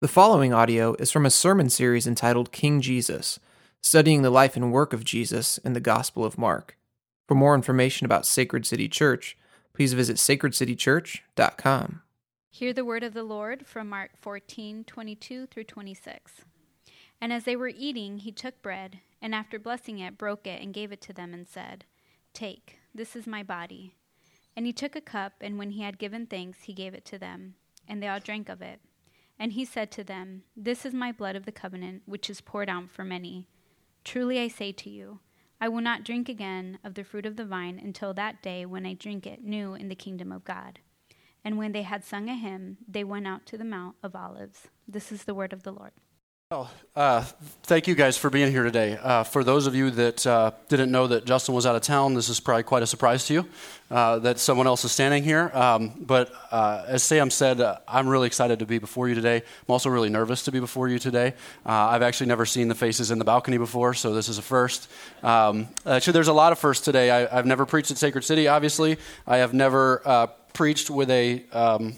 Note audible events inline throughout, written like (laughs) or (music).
The following audio is from a sermon series entitled King Jesus, studying the life and work of Jesus in the Gospel of Mark. For more information about Sacred City Church, please visit sacredcitychurch.com. Hear the word of the Lord from Mark 14 22 through 26. And as they were eating, he took bread, and after blessing it, broke it and gave it to them, and said, Take, this is my body. And he took a cup, and when he had given thanks, he gave it to them, and they all drank of it. And he said to them, This is my blood of the covenant, which is poured out for many. Truly I say to you, I will not drink again of the fruit of the vine until that day when I drink it new in the kingdom of God. And when they had sung a hymn, they went out to the Mount of Olives. This is the word of the Lord. Well, uh, thank you guys for being here today. Uh, for those of you that uh, didn't know that Justin was out of town, this is probably quite a surprise to you uh, that someone else is standing here. Um, but uh, as Sam said, uh, I'm really excited to be before you today. I'm also really nervous to be before you today. I've actually never seen the faces in the balcony before, so this is a first. Um, actually, there's a lot of firsts today. I, have never preached at Sacred City, obviously. I have never preached with a um,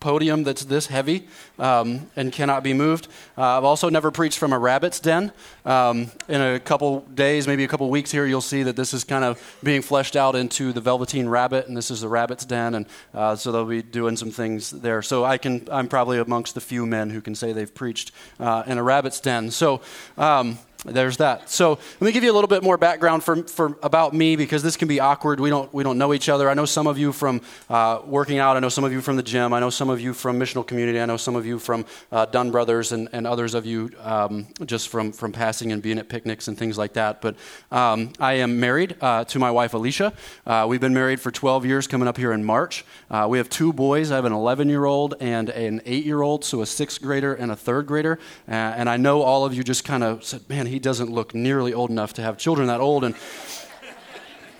podium that's this heavy um, and cannot be moved. Uh, I've also never preached from a rabbit's den. Um, in a couple days, maybe a couple weeks here, you'll see that this is kind of being fleshed out into the Velveteen Rabbit, and this is the rabbit's den, and uh, so they'll be doing some things there. So I can, I'm probably amongst the few men who can say they've preached uh, in a rabbit's den. So. Um, there's that. So let me give you a little bit more background for, for about me because this can be awkward. We don't we don't know each other. I know some of you from uh, working out. I know some of you from the gym. I know some of you from missional community. I know some of you from uh, Dunn Brothers and, and others of you um, just from from passing and being at picnics and things like that. But um, I am married uh, to my wife Alicia. Uh, we've been married for 12 years, coming up here in March. Uh, we have two boys. I have an 11 year old and an 8 year old, so a sixth grader and a third grader. Uh, and I know all of you just kind of said, "Man." He doesn't look nearly old enough to have children that old. And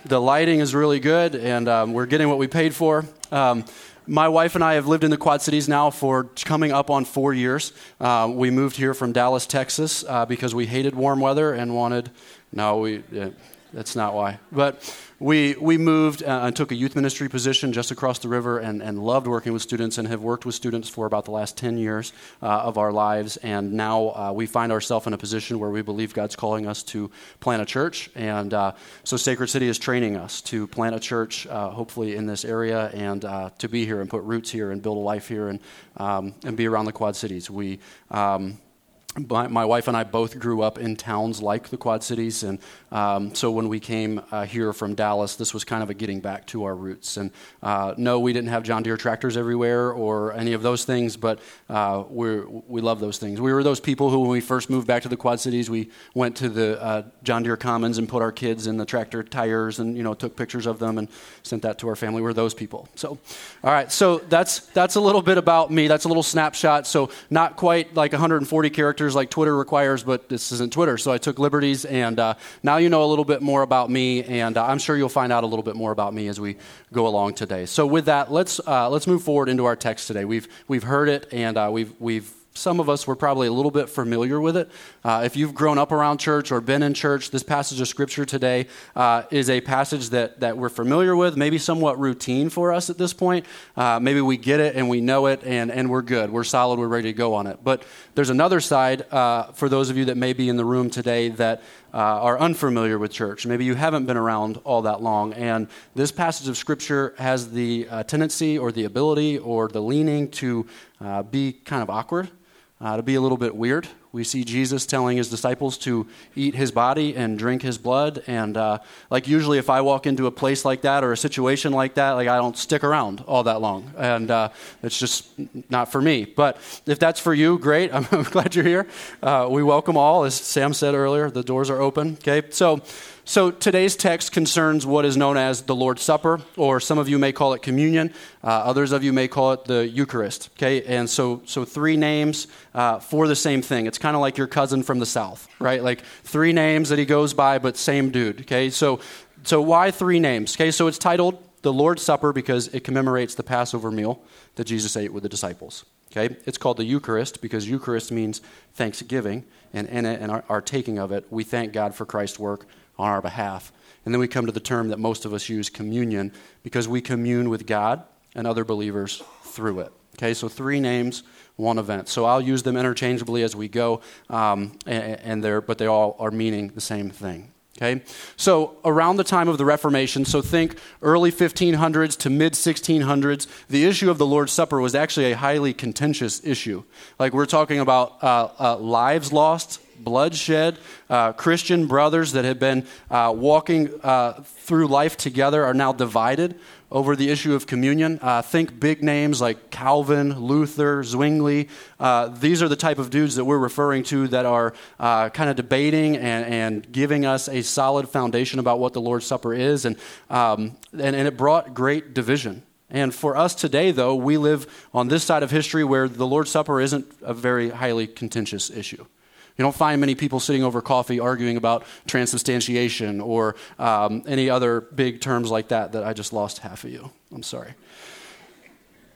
the lighting is really good, and um, we're getting what we paid for. Um, my wife and I have lived in the Quad Cities now for coming up on four years. Uh, we moved here from Dallas, Texas, uh, because we hated warm weather and wanted. No, we. Uh, that's not why. But we, we moved uh, and took a youth ministry position just across the river and, and loved working with students and have worked with students for about the last 10 years uh, of our lives. And now uh, we find ourselves in a position where we believe God's calling us to plant a church. And uh, so Sacred City is training us to plant a church, uh, hopefully in this area, and uh, to be here and put roots here and build a life here and, um, and be around the Quad Cities. We. Um, my, my, wife and I both grew up in towns like the Quad Cities, and um, so when we came uh, here from Dallas, this was kind of a getting back to our roots. And uh, no, we didn't have John Deere tractors everywhere or any of those things, but uh, we we love those things. We were those people who, when we first moved back to the Quad Cities, we went to the uh, John Deere Commons and put our kids in the tractor tires and you know took pictures of them and sent that to our family. We're those people. So, all right, so that's that's a little bit about me. That's a little snapshot. So not quite like 140 characters like Twitter requires, but this isn't Twitter. So I took liberties, and uh, now you know a little bit more about me, and uh, I'm sure you'll find out a little bit more about me as we go along today. So with that, let's uh, let's move forward into our text today. We've we've heard it, and uh, we've we've some of us were probably a little bit familiar with it. Uh, if you've grown up around church or been in church, this passage of scripture today uh, is a passage that, that we're familiar with, maybe somewhat routine for us at this point. Uh, maybe we get it and we know it and, and we're good. We're solid. We're ready to go on it. But there's another side uh, for those of you that may be in the room today that uh, are unfamiliar with church. Maybe you haven't been around all that long. And this passage of Scripture has the uh, tendency or the ability or the leaning to uh, be kind of awkward uh, to be a little bit weird. We see Jesus telling his disciples to eat his body and drink his blood. And uh, like usually, if I walk into a place like that or a situation like that, like I don't stick around all that long, and uh, it's just not for me. But if that's for you, great. (laughs) I'm, glad you're here. Uh, we welcome all, as Sam said earlier. The doors are open. Okay, so so today's text concerns what is known as the Lord's Supper, or some of you may call it communion. Uh, others of you may call it the Eucharist. Okay, and so so three names uh, for the same thing. It's kind of like your cousin from the south, right? Like three names that he goes by, but same dude. Okay, so so why three names? Okay, so it's titled the Lord's Supper because it commemorates the Passover meal that Jesus ate with the disciples. Okay, it's called the Eucharist because Eucharist means thanksgiving, and in it and our, our taking of it, we thank God for Christ's work on our behalf. And then we come to the term that most of us use, communion, because we commune with God and other believers through it. Okay, so three names, one event. So I'll use them interchangeably as we go, um, and, and they're, but they all are meaning the same thing. Okay? So, around the time of the Reformation, so think early 1500s to mid 1600s, the issue of the Lord's Supper was actually a highly contentious issue. Like, we're talking about uh, uh, lives lost, bloodshed. Uh, Christian brothers that have been uh, walking uh, through life together are now divided over the issue of communion. Uh, think big names like Calvin, Luther, Zwingli. Uh, these are the type of dudes that we're referring to that are uh, kind of debating and, and giving us a solid foundation about what the Lord's Supper is. And, um, and, and it brought great division. And for us today, though, we live on this side of history where the Lord's Supper isn't a very highly contentious issue. You don't find many people sitting over coffee arguing about transubstantiation or um, any other big terms like that that I just lost half of you. I'm sorry.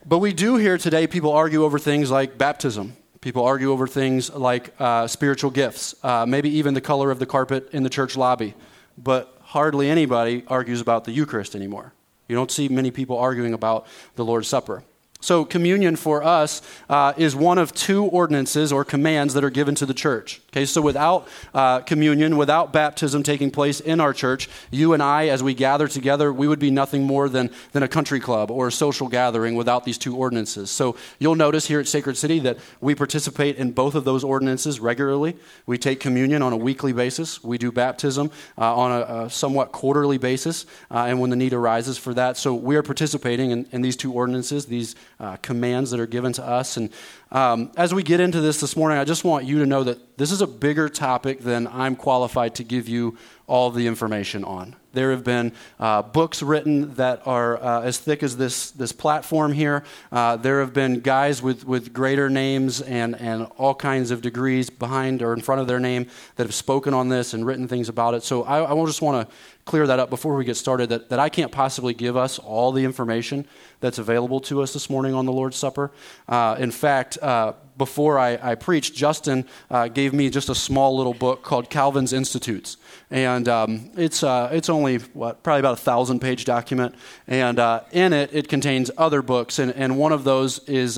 But we do hear today people argue over things like baptism. People argue over things like uh, spiritual gifts, uh, maybe even the color of the carpet in the church lobby. But hardly anybody argues about the Eucharist anymore. You don't see many people arguing about the Lord's Supper. So, communion for us uh, is one of two ordinances or commands that are given to the church. Okay, so without uh, communion, without baptism taking place in our church, you and I, as we gather together, we would be nothing more than, than a country club or a social gathering without these two ordinances. So, you'll notice here at Sacred City that we participate in both of those ordinances regularly. We take communion on a weekly basis, we do baptism uh, on a, a, somewhat quarterly basis, uh, and when the need arises for that. So, we are participating in, in these two ordinances, these uh, commands that are given to us. And um, as we get into this this morning, I just want you to know that this is a bigger topic than I'm qualified to give you all the information on. There have been uh, books written that are uh, as thick as this, this platform here. Uh, there have been guys with, with greater names and, and all kinds of degrees behind or in front of their name that have spoken on this and written things about it. So I, I just want to clear that up before we get started that, that I can't possibly give us all the information that's available to us this morning on the Lord's Supper. Uh, in fact, uh, before I, I, preached, Justin uh, gave me just a small little book called Calvin's Institutes. And um, it's, uh, it's only, what, probably about a thousand page document. And uh, in it, it contains other books. And, and one of those is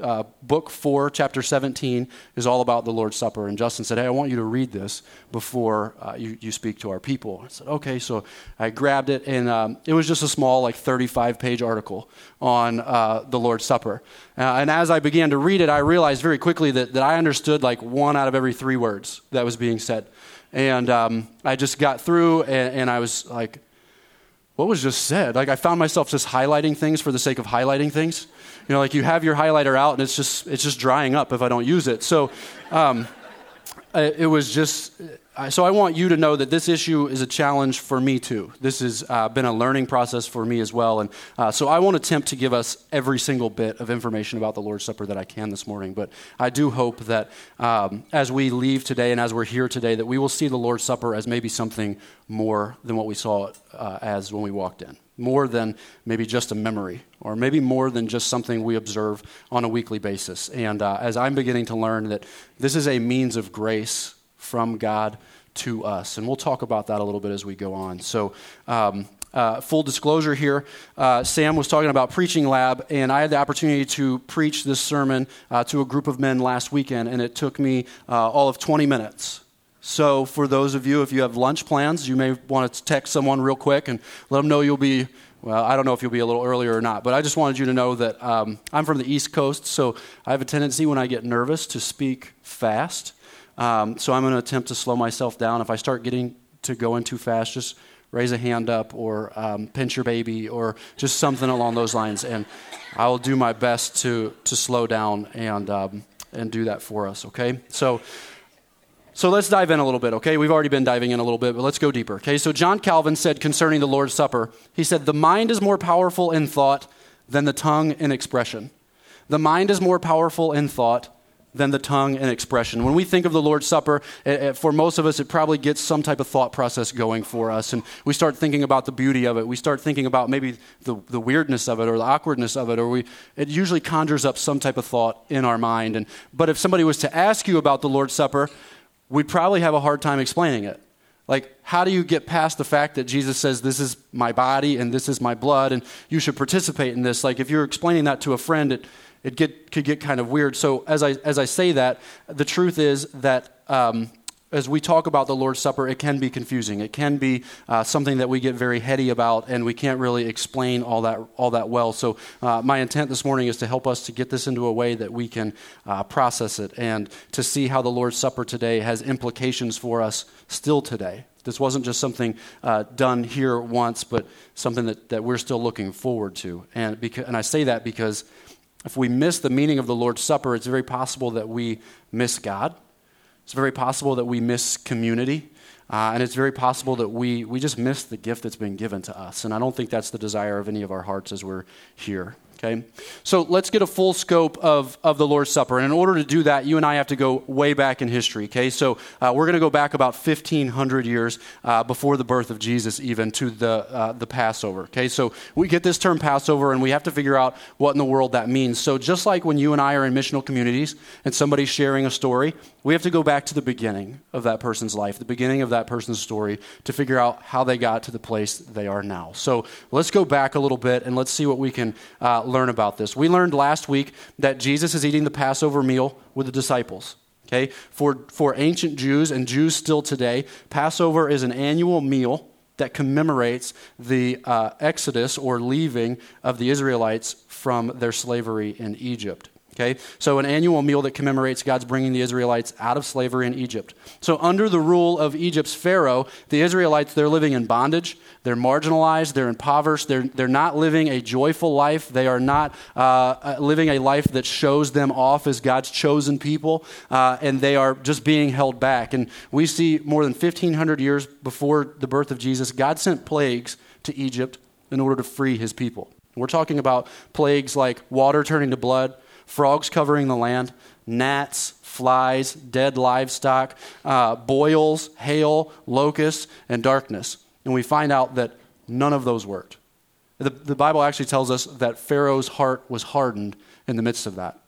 uh, book four, chapter 17, is all about the Lord's Supper. And Justin said, Hey, I want you to read this before uh, you, you speak to our people. I said, Okay. So I grabbed it, and um, it was just a small, like 35 page article on uh, the Lord's Supper. Uh, and as I began to read it, I realized very quickly that, that I understood like one out of every three words that was being said. And um, I just got through, and, and I was like, what was just said? Like, I found myself just highlighting things for the sake of highlighting things. You know, like you have your highlighter out and it's just, it's just drying up if I don't use it. So um, it was just, so I want you to know that this issue is a challenge for me too. This has uh, been a learning process for me as well. And uh, so I won't attempt to give us every single bit of information about the Lord's Supper that I can this morning. But I do hope that um, as we leave today and as we're here today, that we will see the Lord's Supper as maybe something more than what we saw uh, as when we walked in more than maybe just a memory, or maybe more than just something we observe on a weekly basis. And uh, as I'm beginning to learn that this is a means of grace from God to us, and we'll talk about that a little bit as we go on. So, um, uh, full disclosure here, uh, Sam was talking about preaching lab, and I had the opportunity to preach this sermon uh, to a group of men last weekend, and it took me uh, all of 20 minutes. So, for those of you, if you have lunch plans, you may want to text someone real quick and let them know you'll be, well, I don't know if you'll be a little earlier or not, but I just wanted you to know that um, I'm from the East Coast, so I have a tendency when I get nervous to speak fast. Um, so, I'm going to attempt to slow myself down. If I start getting to going too fast, just raise a hand up or um, pinch your baby or just something along those lines. And I will do my best to, to slow down and, um, and do that for us, okay? So, so let's dive in a little bit, okay? We've already been diving in a little bit, but let's go deeper, okay? So John Calvin said concerning the Lord's Supper, he said, The mind is more powerful in thought than the tongue in expression. The mind is more powerful in thought than the tongue and expression. When we think of the Lord's Supper, eh, eh, for most of us, it probably gets some type of thought process going for us. And we start thinking about the beauty of it. We start thinking about maybe the, the weirdness of it or the awkwardness of it, or we, it usually conjures up some type of thought in our mind. And, but if somebody was to ask you about the Lord's Supper, we'd probably have a hard time explaining it. Like, how do you get past the fact that Jesus says, This is my body and this is my blood, and you should participate in this? Like, if you're explaining that to a friend, it, it get, could get kind of weird. So as I, as I say that, the truth is that um, as we talk about the Lord's Supper, it can be confusing. It can be uh, something that we get very heady about, and we can't really explain all that all that well. So, uh, my intent this morning is to help us to get this into a way that we can uh, process it and to see how the Lord's Supper today has implications for us still today. This wasn't just something uh, done here once, but something that, that we're still looking forward to. And, because, and I say that because if we miss the meaning of the Lord's Supper, it's very possible that we miss God it's very possible that we miss community. Uh, and it's very possible that we, we just miss the gift that's been given to us. And I don't think that's the desire of any of our hearts as we're here. Okay? So let's get a full scope of, of the Lord's Supper. And in order to do that, you and I have to go way back in history. Okay? So uh, we're going to go back about 1,500 years uh, before the birth of Jesus, even to the, uh, the Passover. Okay? So we get this term Passover, and we have to figure out what in the world that means. So just like when you and I are in missional communities and somebody's sharing a story, we have to go back to the beginning of that person's life, the beginning of that person's story, to figure out how they got to the place they are now. So let's go back a little bit and let's see what we can uh, learn about this. We learned last week that Jesus is eating the Passover meal with the disciples. Okay? For, for ancient Jews and Jews still today, Passover is an annual meal that commemorates the uh, exodus or leaving of the Israelites from their slavery in Egypt. Okay? So, an annual meal that commemorates God's bringing the Israelites out of slavery in Egypt. So, under the rule of Egypt's Pharaoh, the Israelites, they're living in bondage. They're marginalized. They're impoverished. They're, they're not living a joyful life. They are not uh, uh living a life that shows them off as God's chosen people. Uh, and they are just being held back. And we see more than 1,500 years before the birth of Jesus, God sent plagues to Egypt in order to free his people. We're talking about plagues like water turning to blood frogs covering the land, gnats, flies, dead livestock, uh, boils, hail, locusts, and darkness. And we find out that none of those worked. The, the Bible actually tells us that Pharaoh's heart was hardened in the midst of that.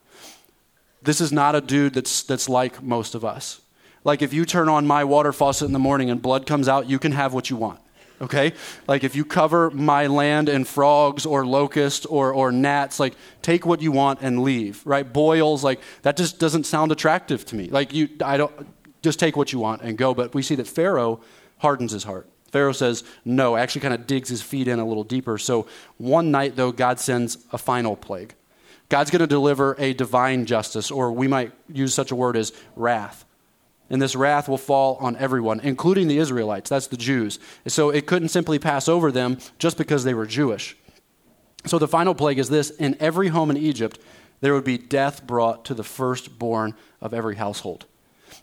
This is not a dude that's, that's like most of us. Like if you turn on my water faucet in the morning and blood comes out, you can have what you want okay? Like if you cover my land in frogs or locusts or, or gnats, like take what you want and leave, right? Boils, like that just doesn't sound attractive to me. Like you, I don't, just take what you want and go. But we see that Pharaoh hardens his heart. Pharaoh says no, actually kind of digs his feet in a little deeper. So one night, though, God sends a final plague. God's going to deliver a divine justice, or we might use such a word as wrath and this wrath will fall on everyone, including the Israelites. That's the Jews. So it couldn't simply pass over them just because they were Jewish. So the final plague is this in every home in Egypt, there would be death brought to the firstborn of every household.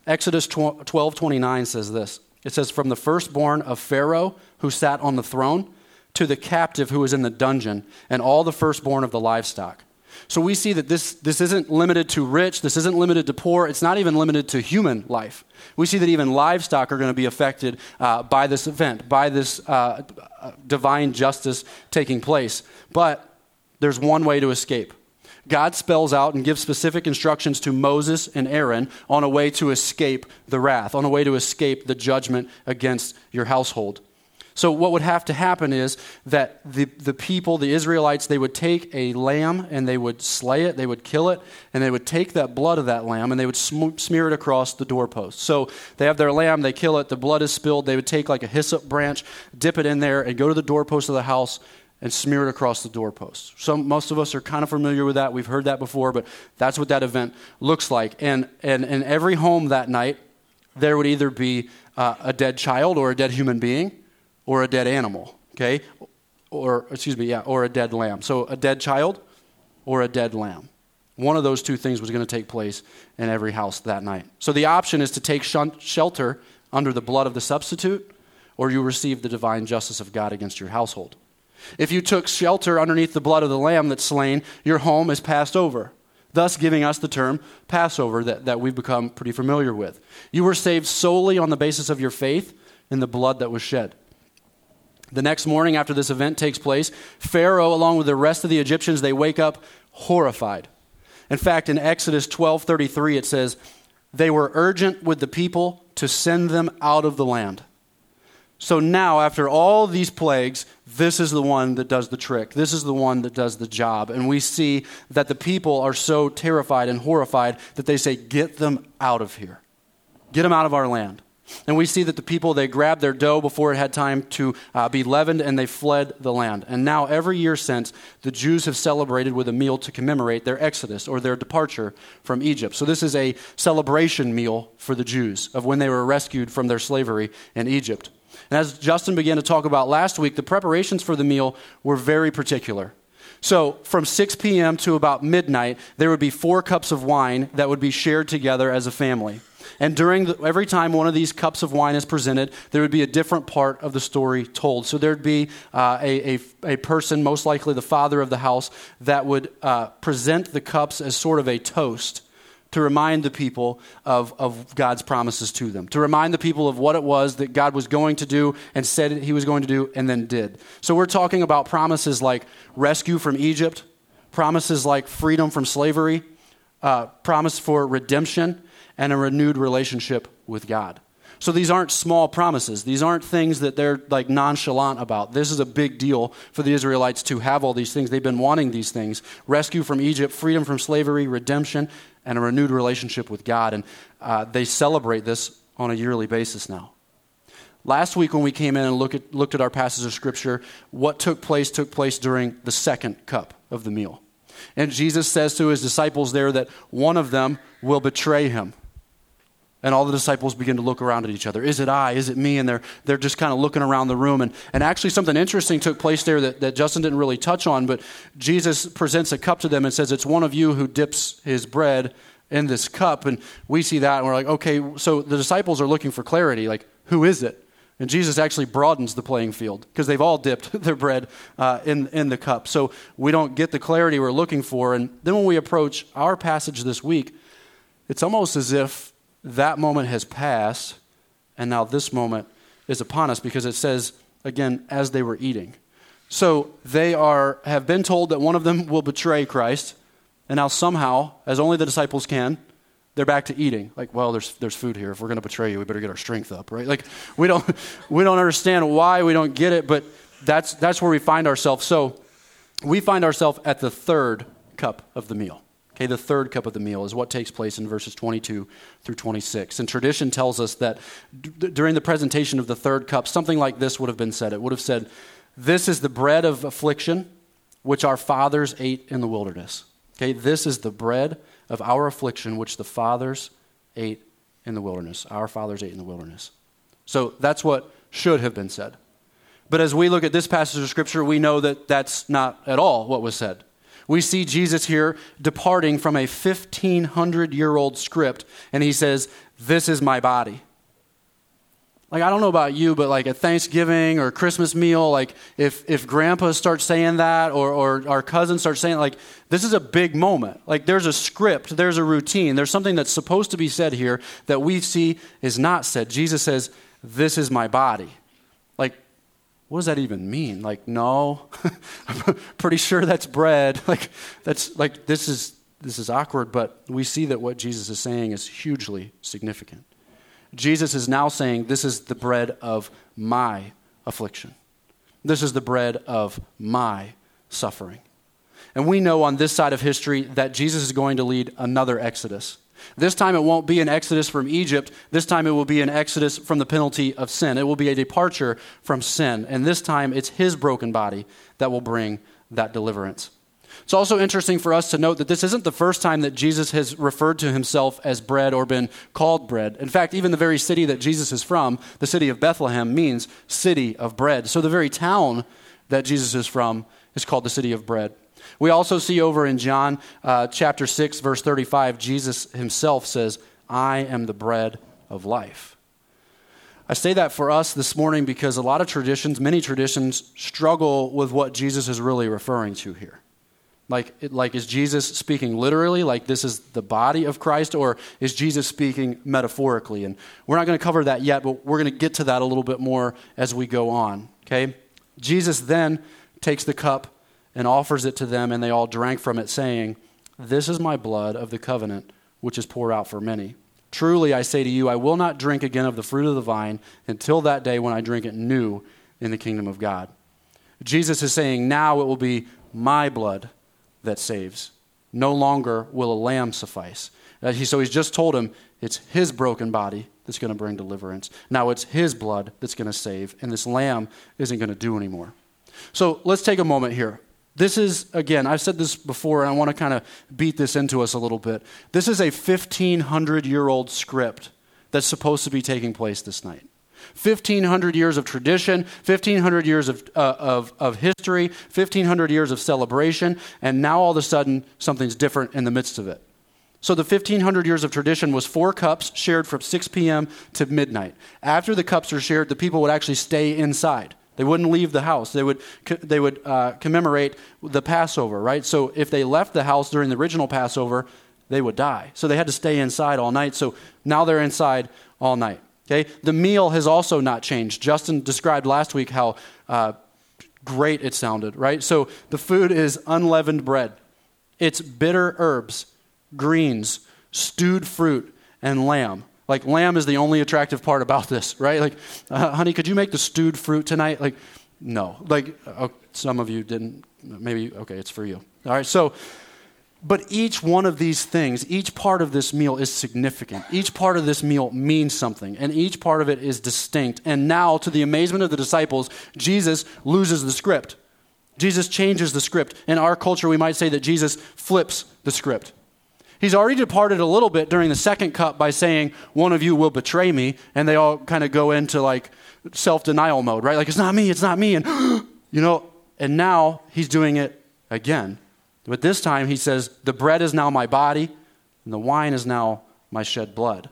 Exodus 12 29 says this it says, From the firstborn of Pharaoh who sat on the throne to the captive who was in the dungeon, and all the firstborn of the livestock. So we see that this, this isn't limited to rich, this isn't limited to poor, it's not even limited to human life. We see that even livestock are going to be affected uh, by this event, by this uh, divine justice taking place. But there's one way to escape. God spells out and gives specific instructions to Moses and Aaron on a way to escape the wrath, on a way to escape the judgment against your household. So, what would have to happen is that the, the people, the Israelites, they would take a lamb and they would slay it, they would kill it, and they would take that blood of that lamb and they would sm- smear it across the doorpost. So, they have their lamb, they kill it, the blood is spilled, they would take like a hyssop branch, dip it in there, and go to the doorpost of the house and smear it across the doorpost. So most of us are kind of familiar with that. We've heard that before, but that's what that event looks like. And, and in every home that night, there would either be uh, a dead child or a dead human being or a dead animal, okay? Or, excuse me, yeah, or a dead lamb. So a dead child or a dead lamb. One of those two things was going to take place in every house that night. So the option is to take shelter under the blood of the substitute, or you receive the divine justice of God against your household. If you took shelter underneath the blood of the lamb that's slain, your home is passed over, thus giving us the term Passover that, that we've become pretty familiar with. You were saved solely on the basis of your faith in the blood that was shed. The next morning after this event takes place, Pharaoh, along with the rest of the Egyptians, they wake up horrified. In fact, in Exodus 12:33 it says, "They were urgent with the people to send them out of the land." So now, after all these plagues, this is the one that does the trick. This is the one that does the job. And we see that the people are so terrified and horrified that they say, Get them out of here. Get them out of our land. And we see that the people, they grabbed their dough before it had time to uh, be leavened and they fled the land. And now, every year since, the Jews have celebrated with a meal to commemorate their exodus or their departure from Egypt. So, this is a celebration meal for the Jews of when they were rescued from their slavery in Egypt. And as Justin began to talk about last week, the preparations for the meal were very particular. So, from 6 p.m. to about midnight, there would be four cups of wine that would be shared together as a family. And during the, every time one of these cups of wine is presented, there would be a different part of the story told. So there'd be uh, a, a, a, person, most likely the father of the house, that would uh, present the cups as sort of a toast to remind the people of, of God's promises to them, to remind the people of what it was that God was going to do and said he was going to do and then did. So we're talking about promises like rescue from Egypt, promises like freedom from slavery, uh, promise for redemption, and a renewed relationship with God. So these aren't small promises. These aren't things that they're like nonchalant about. This is a big deal for the Israelites to have all these things. They've been wanting these things rescue from Egypt, freedom from slavery, redemption, and a renewed relationship with God. And uh, they celebrate this on a yearly basis now. Last week, when we came in and look at, looked at our passage of Scripture, what took place took place during the second cup of the meal. And Jesus says to his disciples there that one of them will betray him. And all the disciples begin to look around at each other. Is it I? Is it me? And they're, they're just kind of looking around the room. And, and actually, something interesting took place there that, that Justin didn't really touch on, but Jesus presents a cup to them and says, It's one of you who dips his bread in this cup. And we see that and we're like, okay, so the disciples are looking for clarity. Like, who is it? And Jesus actually broadens the playing field because they've all dipped (laughs) their bread uh, in, in the cup. So we don't get the clarity we're looking for. And then when we approach our passage this week, it's almost as if that moment has passed, and now this moment is upon us because it says, again, as they were eating. So they are, have been told that one of them will betray Christ, and now somehow, as only the disciples can, they're back to eating. Like, well, there's, there's food here. If we're going to betray you, we better get our strength up, right? Like, we don't, (laughs) we don't understand why, we don't get it, but that's, that's where we find ourselves. So we find ourselves at the third cup of the meal. Okay, the third cup of the meal is what takes place in verses 22 through 26. And tradition tells us that d- during the presentation of the third cup, something like this would have been said. It would have said, This is the bread of affliction which our fathers ate in the wilderness. Okay, this is the bread of our affliction which the fathers ate in the wilderness. Our fathers ate in the wilderness. So that's what should have been said. But as we look at this passage of Scripture, we know that that's not at all what was said we see Jesus here departing from a 1500 year old script, and he says, This is my body. Like, I don't know about you, but like at Thanksgiving or Christmas meal, like if, if grandpa starts saying that or, or our cousin starts saying, like, this is a big moment. Like, there's a script, there's a routine, there's something that's supposed to be said here that we see is not said. Jesus says, This is my body what does that even mean? Like, no, (laughs) I'm pretty sure that's bread. (laughs) Like, that's like this is this is awkward, but we see that what Jesus is saying is hugely significant. Jesus is now saying, This is the bread of my affliction. This is the bread of my suffering. And we know on this side of history that Jesus is going to lead another exodus. This time it won't be an exodus from Egypt. This time it will be an exodus from the penalty of sin. It will be a departure from sin. And this time it's his broken body that will bring that deliverance. It's also interesting for us to note that this isn't the first time that Jesus has referred to himself as bread or been called bread. In fact, even the very city that Jesus is from, the city of Bethlehem, means city of bread. So the very town that Jesus is from is called the city of bread. We also see over in John uh, chapter 6, verse 35, Jesus himself says, I am the bread of life. I say that for us this morning because a lot of traditions, many traditions, struggle with what Jesus is really referring to here. Like, like, is Jesus speaking literally, like this is the body of Christ, or is Jesus speaking metaphorically? And we're not going to cover that yet, but we're going to get to that a little bit more as we go on, okay? Jesus then takes the cup and offers it to them, and they all drank from it, saying, This is my blood of the covenant, which is poured out for many. Truly, I say to you, I will not drink again of the fruit of the vine until that day when I drink it new in the kingdom of God. Jesus is saying, Now it will be my blood that saves. No longer will a lamb suffice. Uh, so he's just told him it's his broken body that's going to bring deliverance. Now it's his blood that's going to save, and this lamb isn't going to do anymore. So let's take a moment here. This is, again, I've said this before, and I want to kind of beat this into us a little bit. This is a 1,500 year old script that's supposed to be taking place this night. 1,500 years of tradition, 1,500 years of, uh, of, of history, 1,500 years of celebration, and now all of a sudden something's different in the midst of it. So the 1500 years of tradition was four cups shared from 6 p.m. to midnight. After the cups are shared, the people would actually stay inside. They wouldn't leave the house. They would, they would uh, commemorate the Passover, right? So if they left the house during the original Passover, they would die. So they had to stay inside all night. So now they're inside all night. Okay? The meal has also not changed. Justin described last week how uh, great it sounded, right? So the food is unleavened bread, it's bitter herbs, greens, stewed fruit, and lamb. Like, lamb is the only attractive part about this, right? Like, uh, honey, could you make the stewed fruit tonight? Like, no. Like, uh, some of you didn't. Maybe, okay, it's for you. All right, so, but each one of these things, each part of this meal is significant. Each part of this meal means something, and each part of it is distinct. And now, to the amazement of the disciples, Jesus loses the script. Jesus changes the script. In our culture, we might say that Jesus flips the script. He's already departed a little bit during the second cup by saying, One of you will betray me. And they all kind of go into like self denial mode, right? Like, it's not me, it's not me. And, (gasps) you know, and now he's doing it again. But this time he says, The bread is now my body, and the wine is now my shed blood.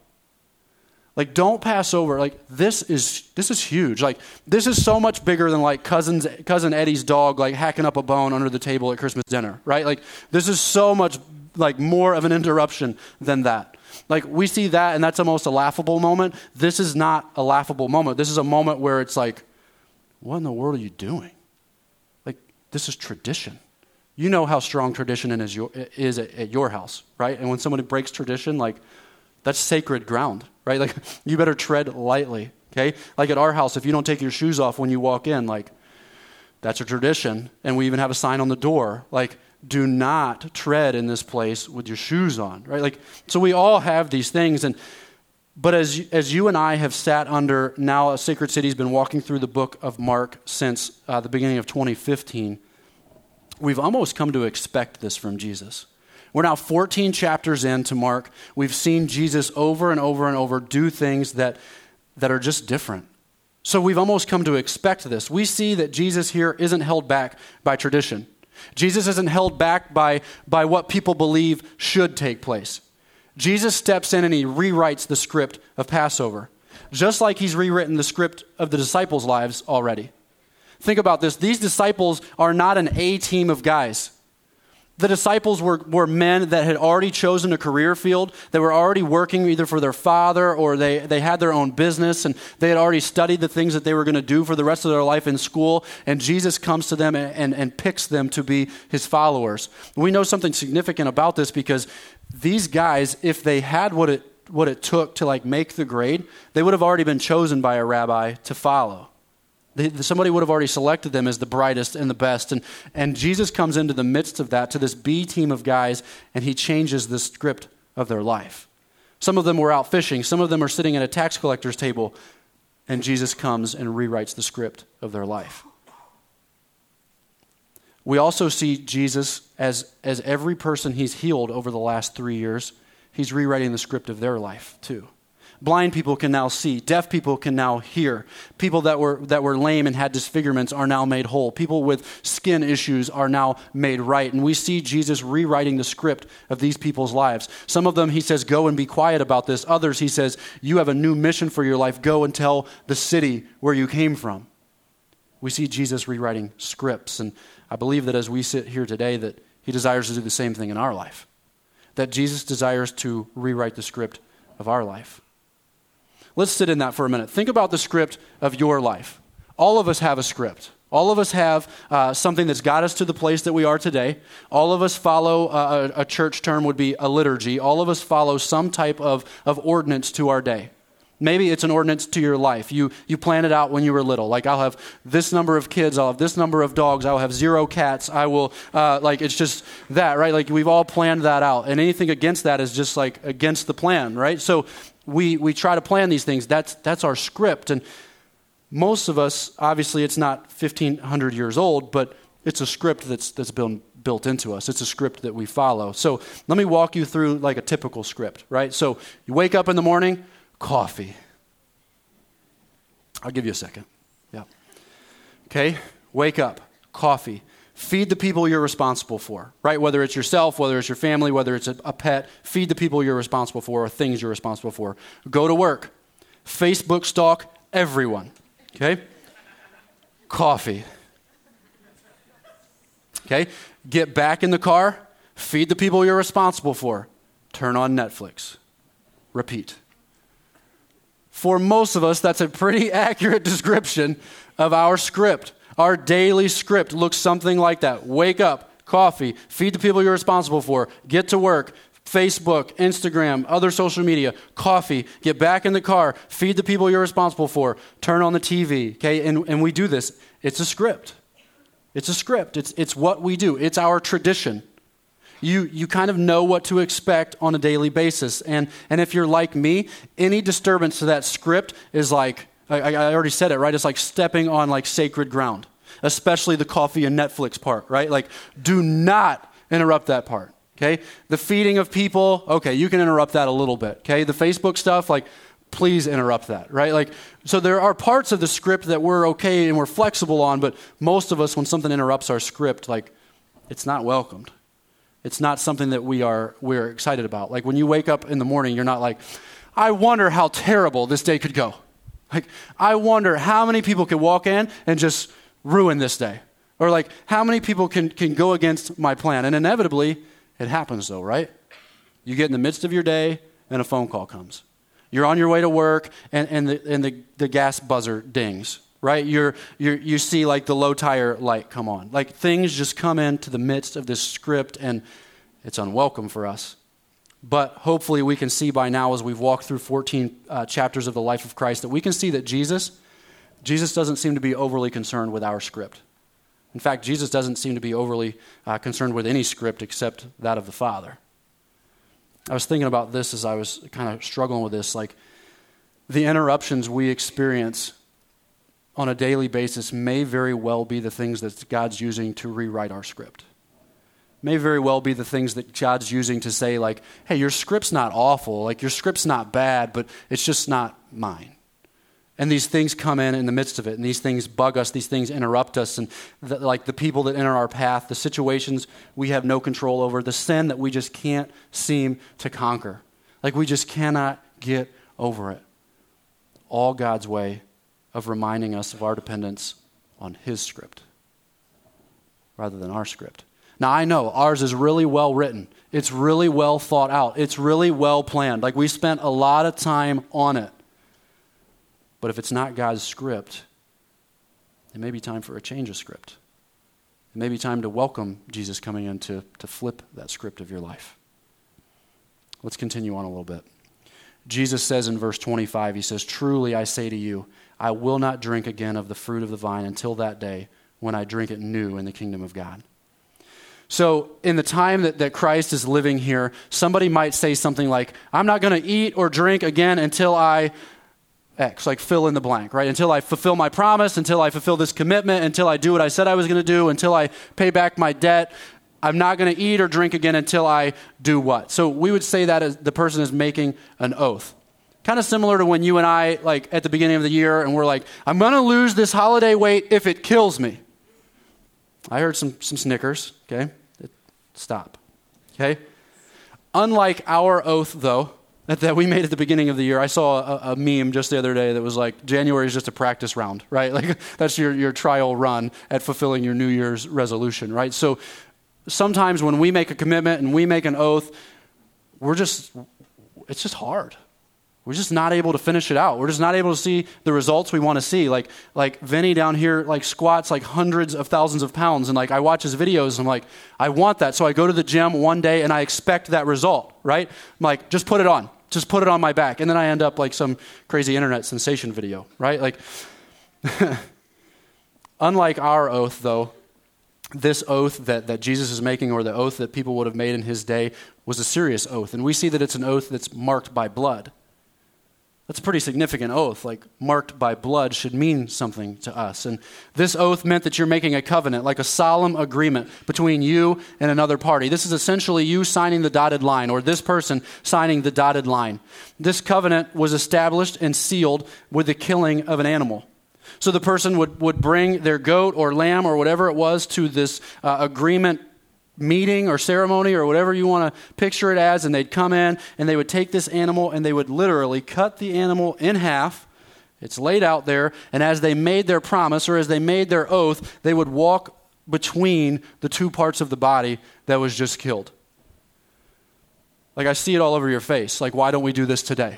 Like, don't pass over. Like, this is this is huge. Like, this is so much bigger than like cousins cousin Eddie's dog like hacking up a bone under the table at Christmas dinner, right? Like, this is so much like more of an interruption than that. Like we see that and that's almost a laughable moment. This is not a laughable moment. This is a moment where it's like, what in the world are you doing? Like this is tradition. You know how strong tradition is, your, is at your house, right? And when somebody breaks tradition, like that's sacred ground, right? Like (laughs) you better tread lightly, okay? Like at our house, if you don't take your shoes off when you walk in, like that's a tradition. And we even have a sign on the door, like do not tread in this place with your shoes on, right? Like, so we all have these things. And, but as, as you and I have sat under now, a Sacred City has been walking through the book of Mark since uh, the beginning of 2015, we've almost come to expect this from Jesus. We're now 14 chapters into Mark. We've seen Jesus over and over and over do things that, that are just different. So we've almost come to expect this. We see that Jesus here isn't held back by tradition. Jesus isn't held back by, by what people believe should take place. Jesus steps in and he rewrites the script of Passover, just like he's rewritten the script of the disciples' lives already. Think about this. These disciples are not an A team of guys. The disciples were, were men that had already chosen a career field. They were already working either for their father or they, they had their own business and they had already studied the things that they were going to do for the rest of their life in school. And Jesus comes to them and, and, and picks them to be his followers. We know something significant about this because these guys, if they had what it, what it took to like make the grade, they would have already been chosen by a rabbi to follow. They, somebody would have already selected them as the brightest and the best. And, and Jesus comes into the midst of that to this B team of guys, and he changes the script of their life. Some of them were out fishing, some of them are sitting at a tax collector's table, and Jesus comes and rewrites the script of their life. We also see Jesus as, as every person he's healed over the last three years, he's rewriting the script of their life too. Blind people can now see. Deaf people can now hear. People that were, that were lame and had disfigurements are now made whole. People with skin issues are now made right. And we see Jesus rewriting the script of these people's lives. Some of them, he says, go and be quiet about this. Others, he says, you have a new mission for your life. Go and tell the city where you came from. We see Jesus rewriting scripts. And I believe that as we sit here today, that he desires to do the same thing in our life. That Jesus desires to rewrite the script of our life. Let's sit in that for a minute. Think about the script of your life. All of us have a script, All of us have uh, something that's got us to the place that we are today. All of us follow uh, a, a church term would be a liturgy. All of us follow some type of, of ordinance to our day. Maybe it's an ordinance to your life. You, you plan it out when you were little. Like, I'll have this number of kids, I'll have this number of dogs, I'll have zero cats, I will, uh, like, it's just that, right? Like, we've all planned that out. And anything against that is just like against the plan, right? So we, we try to plan these things. That's, that's our script. And most of us, obviously, it's not 1,500 years old, but it's a script that's, that's been built into us. It's a script that we follow. So let me walk you through like a typical script, right? So you wake up in the morning, coffee. I'll give you a second. Yeah. Okay, wake up, coffee. Feed the people you're responsible for, right? Whether it's yourself, whether it's your family, whether it's a, a pet, feed the people you're responsible for or things you're responsible for. Go to work. Facebook stalk everyone. Okay? Coffee. Okay? Get back in the car, feed the people you're responsible for, turn on Netflix. Repeat. For most of us, that's a pretty (laughs) accurate description of our script. Our daily script looks something like that wake up, coffee, feed the people you're responsible for, get to work, Facebook, Instagram, other social media, coffee, get back in the car, feed the people you're responsible for, turn on the TV, okay? And, and we do this. It's a script. It's a script. It's, it's what we do, it's our tradition. You, you kind of know what to expect on a daily basis. And, and if you're like me, any disturbance to that script is like, I, I already said it, right? It's like stepping on like sacred ground, especially the coffee and Netflix part, right? Like, do not interrupt that part. Okay? The feeding of people, okay, you can interrupt that a little bit. Okay? The Facebook stuff, like, please interrupt that, right? Like, so there are parts of the script that we're okay and we're flexible on, but most of us, when something interrupts our script, like, it's not welcomed. It's not something that we are we're excited about. Like when you wake up in the morning, you're not like, I wonder how terrible this day could go. Like, I wonder how many people could walk in and just ruin this day. Or like, how many people can, can go against my plan? And inevitably, it happens though, right? You get in the midst of your day and a phone call comes. You're on your way to work and, and, the, and the, the gas buzzer dings, right? You're, you're, you see like the low tire light come on. Like things just come into the midst of this script and it's unwelcome for us. But hopefully we can see by now as we've walked through 14 uh, chapters of the life of Christ that we can see that Jesus, Jesus doesn't seem to be overly concerned with our script. In fact, Jesus doesn't seem to be overly uh, concerned with any script except that of the Father. I was thinking about this as I was kind of struggling with this. Like, the interruptions we experience on a daily basis may very well be the things that God's using to rewrite our script. May very well be the things that God's using to say, like, hey, your script's not awful, like, your script's not bad, but it's just not mine. And these things come in in the midst of it, and these things bug us, these things interrupt us, and the, like the people that enter our path, the situations we have no control over, the sin that we just can't seem to conquer. Like we just cannot get over it. All God's way of reminding us of our dependence on His script rather than our script. Now, I know ours is really well written, it's really well thought out, it's really well planned. Like we spent a lot of time on it. But if it's not God's script, it may be time for a change of script. It may be time to welcome Jesus coming in to, to flip that script of your life. Let's continue on a little bit. Jesus says in verse 25, He says, Truly I say to you, I will not drink again of the fruit of the vine until that day when I drink it new in the kingdom of God. So, in the time that, that Christ is living here, somebody might say something like, I'm not going to eat or drink again until I X, like fill in the blank, right? Until I fulfill my promise, until I fulfill this commitment, until I do what I said I was going to do, until I pay back my debt, I'm not going to eat or drink again until I do what? So we would say that as the person is making an oath. Kind of similar to when you and I, like at the beginning of the year, and we're like, I'm going to lose this holiday weight if it kills me. I heard some, some snickers, okay? Stop, okay? Unlike our oath, though, that, we made at the beginning of the year. I saw a, a, meme just the other day that was like, January is just a practice round, right? (laughs) Like, that's your, your trial run at fulfilling your New Year's resolution, right? So sometimes when we make a commitment and we make an oath, we're just, it's just hard. We're just not able to finish it out. We're just not able to see the results we want to see. Like, like Vinny down here, like squats like hundreds of thousands of pounds, and like I watch his videos, and I'm like, I want that. So I go to the gym one day, and I expect that result. Right? I'm like, just put it on, just put it on my back, and then I end up like some crazy internet sensation video. Right? Like, (laughs) unlike our oath, though, this oath that, that Jesus is making, or the oath that people would have made in his day, was a serious oath, and we see that it's an oath that's marked by blood. That's a pretty significant oath. Like, marked by blood should mean something to us. And this oath meant that you're making a covenant, like a solemn agreement between you and another party. This is essentially you signing the dotted line, or this person signing the dotted line. This covenant was established and sealed with the killing of an animal. So the person would, would bring their goat or lamb or whatever it was to this uh, agreement meeting or ceremony or whatever you want to picture it as, and they'd come in and they would take this animal and they would literally cut the animal in half. It's laid out there, and as they made their promise or as they made their oath, they would walk between the two parts of the body that was just killed. Like, I see it all over your face. Like, why don't we do this today?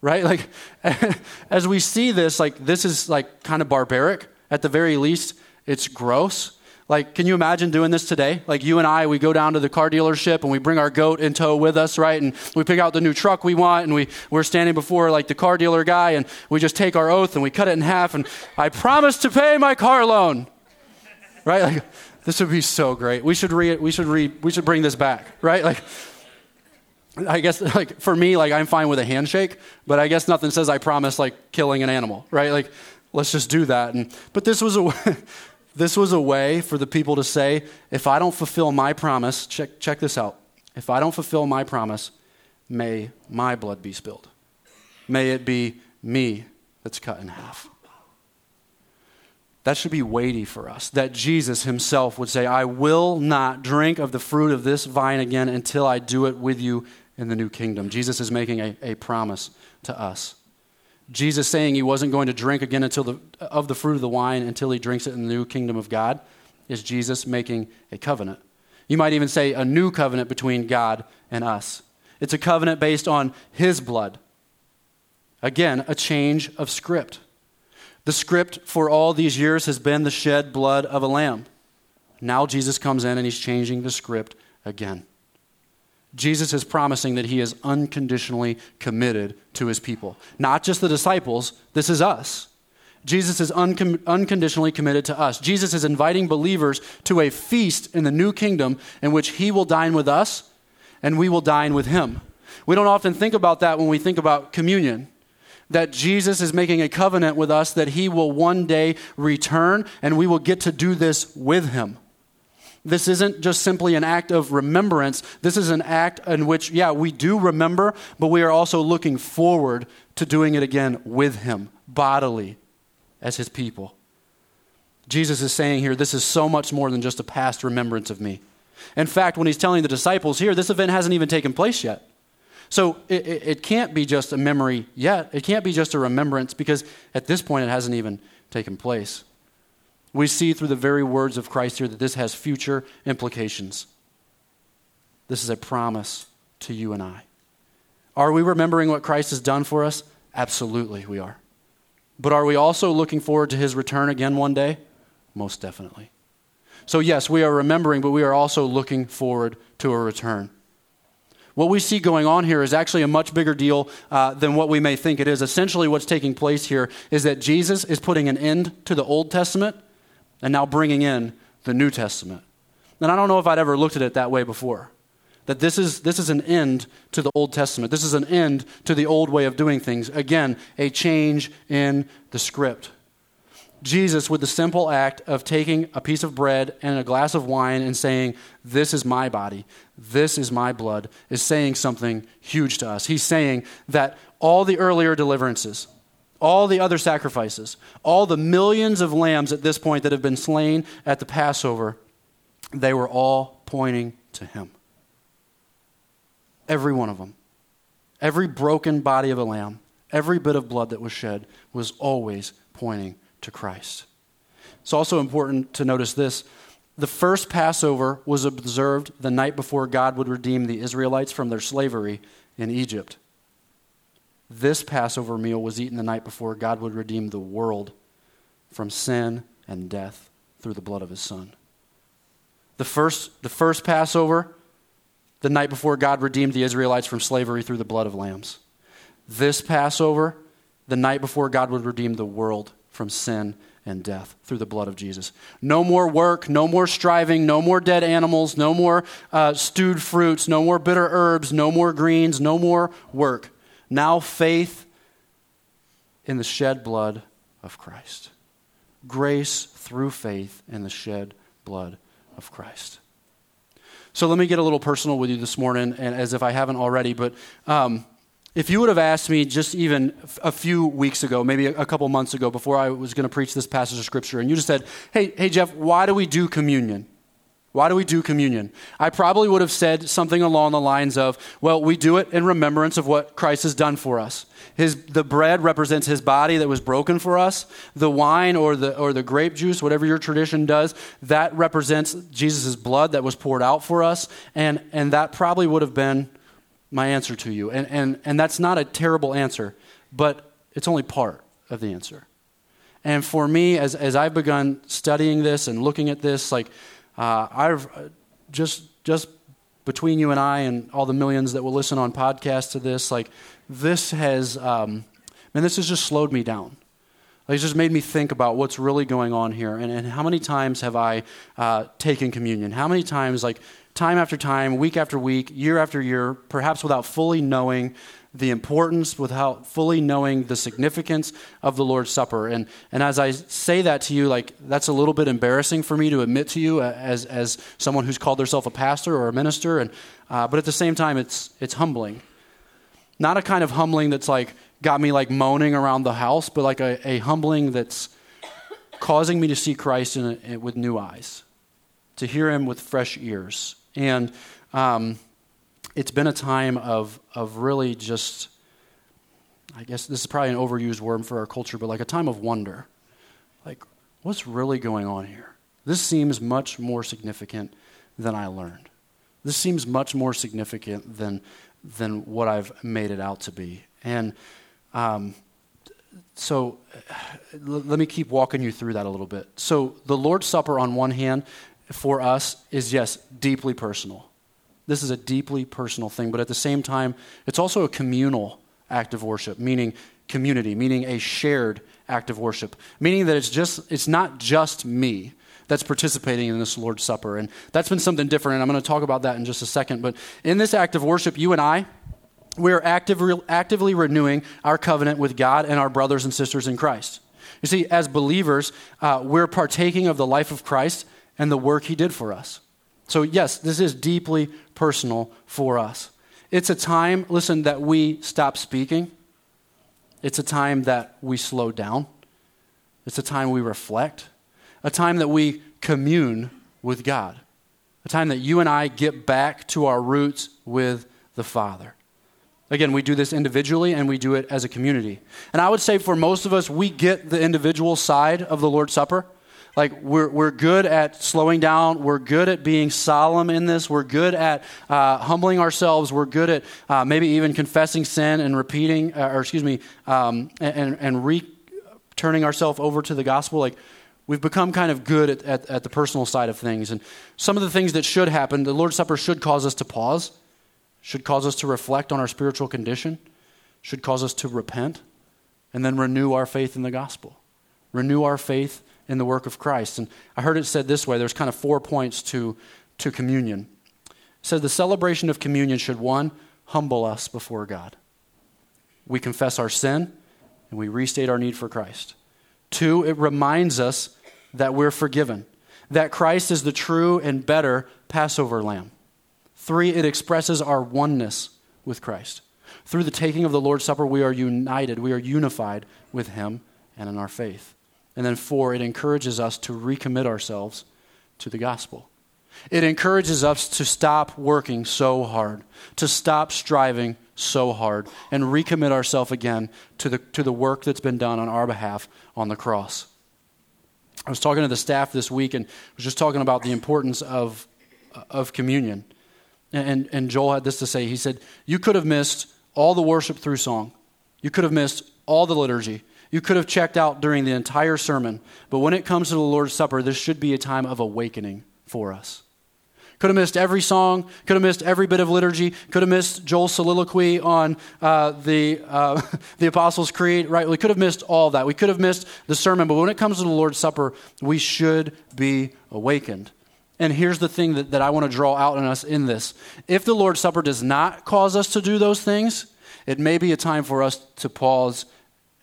Right? Like, (laughs) as we see this, like, this is like kind of barbaric. At the very least, it's gross. Like, can you imagine doing this today? Like, you and I, we go down to the car dealership and we bring our goat in tow with us, right? And we pick out the new truck we want and we, we're standing before, like, the car dealer guy and we just take our oath and we cut it in half and I promise to pay my car loan, right? Like, this would be so great. We should read, we should read, we should bring this back, right? Like, I guess, like, for me, like, I'm fine with a handshake, but I guess nothing says I promise, like, killing an animal, right? Like, let's just do that. And, but this was a, (laughs) this was a way for the people to say, if I don't fulfill my promise, check, check this out. If I don't fulfill my promise, may my blood be spilled. May it be me that's cut in half. That should be weighty for us. That Jesus himself would say, I will not drink of the fruit of this vine again until I do it with you in the new kingdom. Jesus is making a, a promise to us. Jesus saying he wasn't going to drink again until the, of the fruit of the wine until he drinks it in the new kingdom of God is Jesus making a covenant. You might even say a new covenant between God and us. It's a covenant based on his blood. Again, a change of script. The script for all these years has been the shed blood of a lamb. Now Jesus comes in and he's changing the script again. Jesus is promising that he is unconditionally committed to his people. Not just the disciples, this is us. Jesus is uncon- unconditionally committed to us. Jesus is inviting believers to a feast in the new kingdom in which he will dine with us and we will dine with him. We don't often think about that when we think about communion. That Jesus is making a covenant with us that he will one day return and we will get to do this with him. This isn't just simply an act of remembrance. This is an act in which, yeah, we do remember, but we are also looking forward to doing it again with Him, bodily, as His people. Jesus is saying here, this is so much more than just a past remembrance of me. In fact, when He's telling the disciples here, this event hasn't even taken place yet. So it, it, it can't be just a memory yet. It can't be just a remembrance because at this point it hasn't even taken place. We see through the very words of Christ here that this has future implications. This is a promise to you and I. Are we remembering what Christ has done for us? Absolutely, we are. But are we also looking forward to his return again one day? Most definitely. So, yes, we are remembering, but we are also looking forward to a return. What we see going on here is actually a much bigger deal uh, than what we may think it is. Essentially, what's taking place here is that Jesus is putting an end to the Old Testament and now bringing in the New Testament. And I don't know if I'd ever looked at it that way before. That this is, this is an end to the Old Testament. This is an end to the old way of doing things. Again, a change in the script. Jesus, with the simple act of taking a piece of bread and a glass of wine and saying, This is my body, this is my blood, is saying something huge to us. He's saying that all the earlier deliverances, all the other sacrifices, all the millions of lambs at this point that have been slain at the Passover, they were all pointing to him. Every one of them. Every broken body of a lamb, every bit of blood that was shed was always pointing to Christ. It's also important to notice this. The first Passover was observed the night before God would redeem the Israelites from their slavery in Egypt. This Passover meal was eaten the night before God would redeem the world from sin and death through the blood of his son. The first, the first Passover, the night before God redeemed the Israelites from slavery through the blood of lambs. This Passover, the night before God would redeem the world from sin and death through the blood of Jesus. No more work, no more striving, no more dead animals, no more uh, stewed fruits, no more bitter herbs, no more greens, no more work. Now faith in the shed blood of Christ. Grace through faith in the shed blood of Christ. So let me get a little personal with you this morning, and as if I haven't already, but um, if you would have asked me just even a few weeks ago, maybe a couple months ago, before I was going to preach this passage of scripture, and you just said, "Hey, hey, Jeff, why do we do communion?" Why do we do communion? I probably would have said something along the lines of, well, we do it in remembrance of what Christ has done for us. His, the bread represents his body that was broken for us. The wine or the, or the grape juice, whatever your tradition does, that represents Jesus' blood that was poured out for us. And, and that probably would have been my answer to you. And, and, and that's not a terrible answer, but it's only part of the answer. And for me, as, as I've begun studying this and looking at this, like, uh, I've uh, just just between you and I and all the millions that will listen on podcasts to this, like this has, um, man, this has just slowed me down. Like, it's just made me think about what's really going on here, and, and how many times have I uh, taken communion? How many times, like time after time, week after week, year after year, perhaps without fully knowing the importance, without fully knowing the significance of the Lord's Supper. And, and as I say that to you, like that's a little bit embarrassing for me to admit to you as, as someone who's called themselves a pastor or a minister. And, uh, but at the same time, it's, it's humbling. Not a kind of humbling that's like got me like moaning around the house, but like a, a humbling that's causing me to see Christ in a, with new eyes, to hear him with fresh ears. And um, it's been a time of, of really just, I guess this is probably an overused word for our culture, but like a time of wonder. Like, what's really going on here? This seems much more significant than I learned. This seems much more significant than, than what I've made it out to be. And um, so l- let me keep walking you through that a little bit. So, the Lord's Supper, on one hand, for us, is yes, deeply personal. This is a deeply personal thing, but at the same time, it's also a communal act of worship, meaning community, meaning a shared act of worship, meaning that it's just it's not just me that's participating in this Lord's Supper. And that's been something different, and I'm going to talk about that in just a second. But in this act of worship, you and I, we are active, actively renewing our covenant with God and our brothers and sisters in Christ. You see, as believers, uh, we're partaking of the life of Christ and the work he did for us. So, yes, this is deeply personal for us. It's a time, listen, that we stop speaking. It's a time that we slow down. It's a time we reflect. A time that we commune with God. A time that you and I get back to our roots with the Father. Again, we do this individually and we do it as a community. And I would say for most of us, we get the individual side of the Lord's Supper. Like, we're, we're good at slowing down. We're good at being solemn in this. We're good at uh, humbling ourselves. We're good at uh, maybe even confessing sin and repeating, uh, or excuse me, um, and, and re turning ourselves over to the gospel. Like, we've become kind of good at, at, at the personal side of things. And some of the things that should happen, the Lord's Supper should cause us to pause, should cause us to reflect on our spiritual condition, should cause us to repent, and then renew our faith in the gospel. Renew our faith in the work of Christ. And I heard it said this way there's kind of four points to, to communion. It says the celebration of communion should, one, humble us before God. We confess our sin and we restate our need for Christ. Two, it reminds us that we're forgiven, that Christ is the true and better Passover lamb. Three, it expresses our oneness with Christ. Through the taking of the Lord's Supper, we are united, we are unified with Him and in our faith. And then four, it encourages us to recommit ourselves to the gospel. It encourages us to stop working so hard, to stop striving so hard, and recommit ourselves again to the, to the work that's been done on our behalf on the cross. I was talking to the staff this week and was just talking about the importance of, of communion. And, and Joel had this to say. He said, You could have missed all the worship through song. You could have missed all the liturgy. You could have checked out during the entire sermon. But when it comes to the Lord's Supper, this should be a time of awakening for us. Could have missed every song, could have missed every bit of liturgy, could have missed Joel's soliloquy on uh, the, uh, (laughs) the Apostles' Creed, right? We could have missed all that. We could have missed the sermon, but when it comes to the Lord's Supper, we should be awakened. And here's the thing that, that I want to draw out in us in this. If the Lord's Supper does not cause us to do those things, it may be a time for us to pause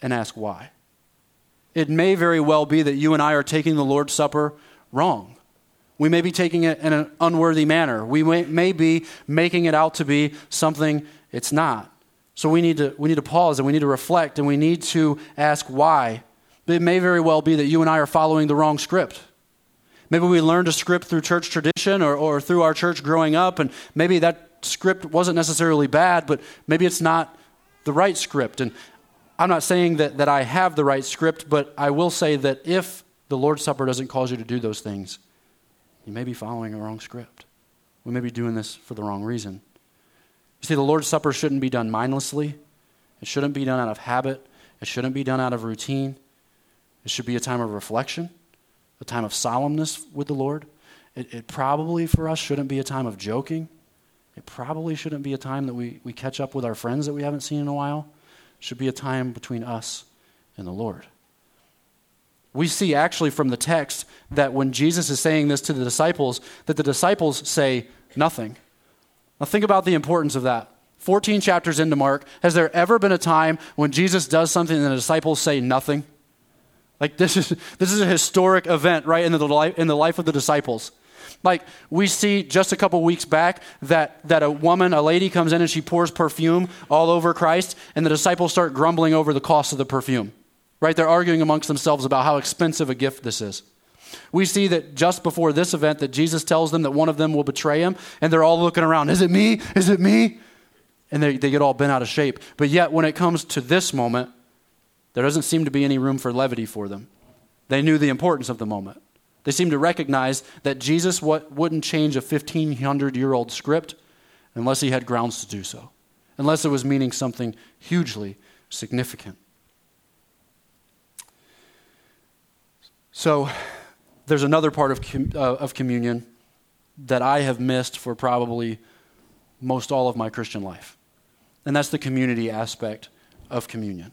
and ask why. It may very well be that you and I are taking the Lord's Supper wrong. We may be taking it in an unworthy manner. We may, may be making it out to be something it's not. So we need, to, we need to pause and we need to reflect and we need to ask why. It may very well be that you and I are following the wrong script. Maybe we learned a script through church tradition or, or through our church growing up, and maybe that script wasn't necessarily bad, but maybe it's not the right script. And I'm not saying that, that I have the right script, but I will say that if the Lord's Supper doesn't cause you to do those things, you may be following a wrong script. We may be doing this for the wrong reason. You see, the Lord's Supper shouldn't be done mindlessly, it shouldn't be done out of habit, it shouldn't be done out of routine. It should be a time of reflection, a time of solemnness with the Lord. It, it probably for us shouldn't be a time of joking. It probably shouldn't be a time that we, we catch up with our friends that we haven't seen in a while. Should be a time between us and the Lord we see actually from the text that when Jesus is saying this to the disciples, that the disciples say nothing. Now, think about the importance of that. 14 chapters into Mark, has there ever been a time when Jesus does something and the disciples say nothing? Like, this is, this is a historic event, right, in the, life, in the life of the disciples. Like, we see just a couple weeks back that, that a woman, a lady, comes in and she pours perfume all over Christ, and the disciples start grumbling over the cost of the perfume. Right? They're arguing amongst themselves about how expensive a gift this is. We see that just before this event that Jesus tells them that one of them will betray him, and they're all looking around, is it me? Is it me? And they, they get all bent out of shape. But yet, when it comes to this moment, there doesn't seem to be any room for levity for them. They knew the importance of the moment. They seem to recognize that Jesus wouldn't change a 1,500 year old script unless he had grounds to do so, unless it was meaning something hugely significant. So there's another part of, uh, of communion that I have missed for probably most all of my Christian life. And that's the community aspect of communion.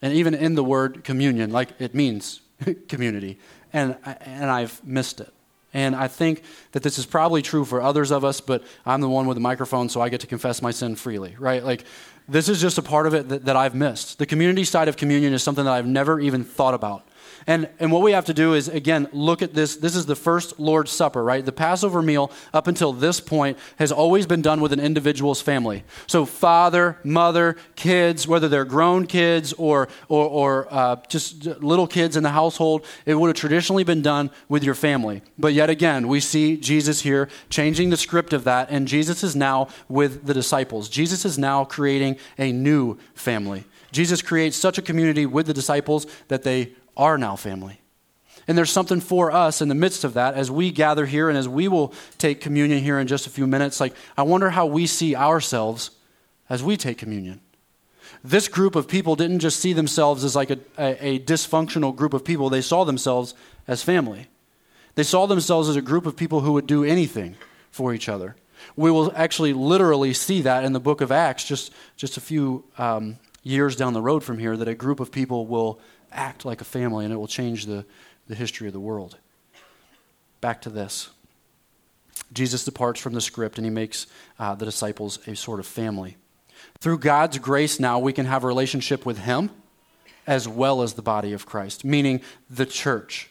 And even in the word communion, like it means (laughs) community. And, and I've missed it. And I think that this is probably true for others of us, but I'm the one with the microphone, so I get to confess my sin freely, right? Like, this is just a part of it that, that I've missed. The community side of communion is something that I've never even thought about. And, and what we have to do is, again, look at this. This is the first Lord's Supper, right? The Passover meal, up until this point, has always been done with an individual's family. So, father, mother, kids, whether they're grown kids or, or, or uh, just little kids in the household, it would have traditionally been done with your family. But yet again, we see Jesus here changing the script of that, and Jesus is now with the disciples. Jesus is now creating a new family. Jesus creates such a community with the disciples that they are now family. And there's something for us in the midst of that as we gather here and as we will take communion here in just a few minutes. Like, I wonder how we see ourselves as we take communion. This group of people didn't just see themselves as like a, a, a dysfunctional group of people, they saw themselves as family. They saw themselves as a group of people who would do anything for each other. We will actually literally see that in the book of Acts, just, just a few um, years down the road from here, that a group of people will act like a family and it will change the, the history of the world. Back to this. Jesus departs from the script and he makes uh, the disciples a sort of family. Through God's grace, now we can have a relationship with him as well as the body of Christ, meaning the church,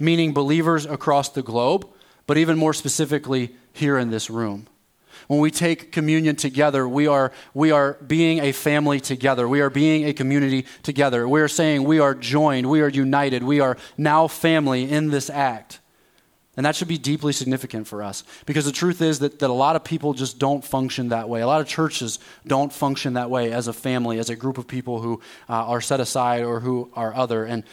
meaning believers across the globe, but even more specifically here in this room. When we take communion together, we are, we are being a family together. We are being a community together. We are saying we are joined, we are united, we are now family in this act. And that should be deeply significant for us because the truth is that, that a lot of people just don't function that way. A lot of churches don't function that way as a family, as a group of people who uh, are set aside or who are other. And,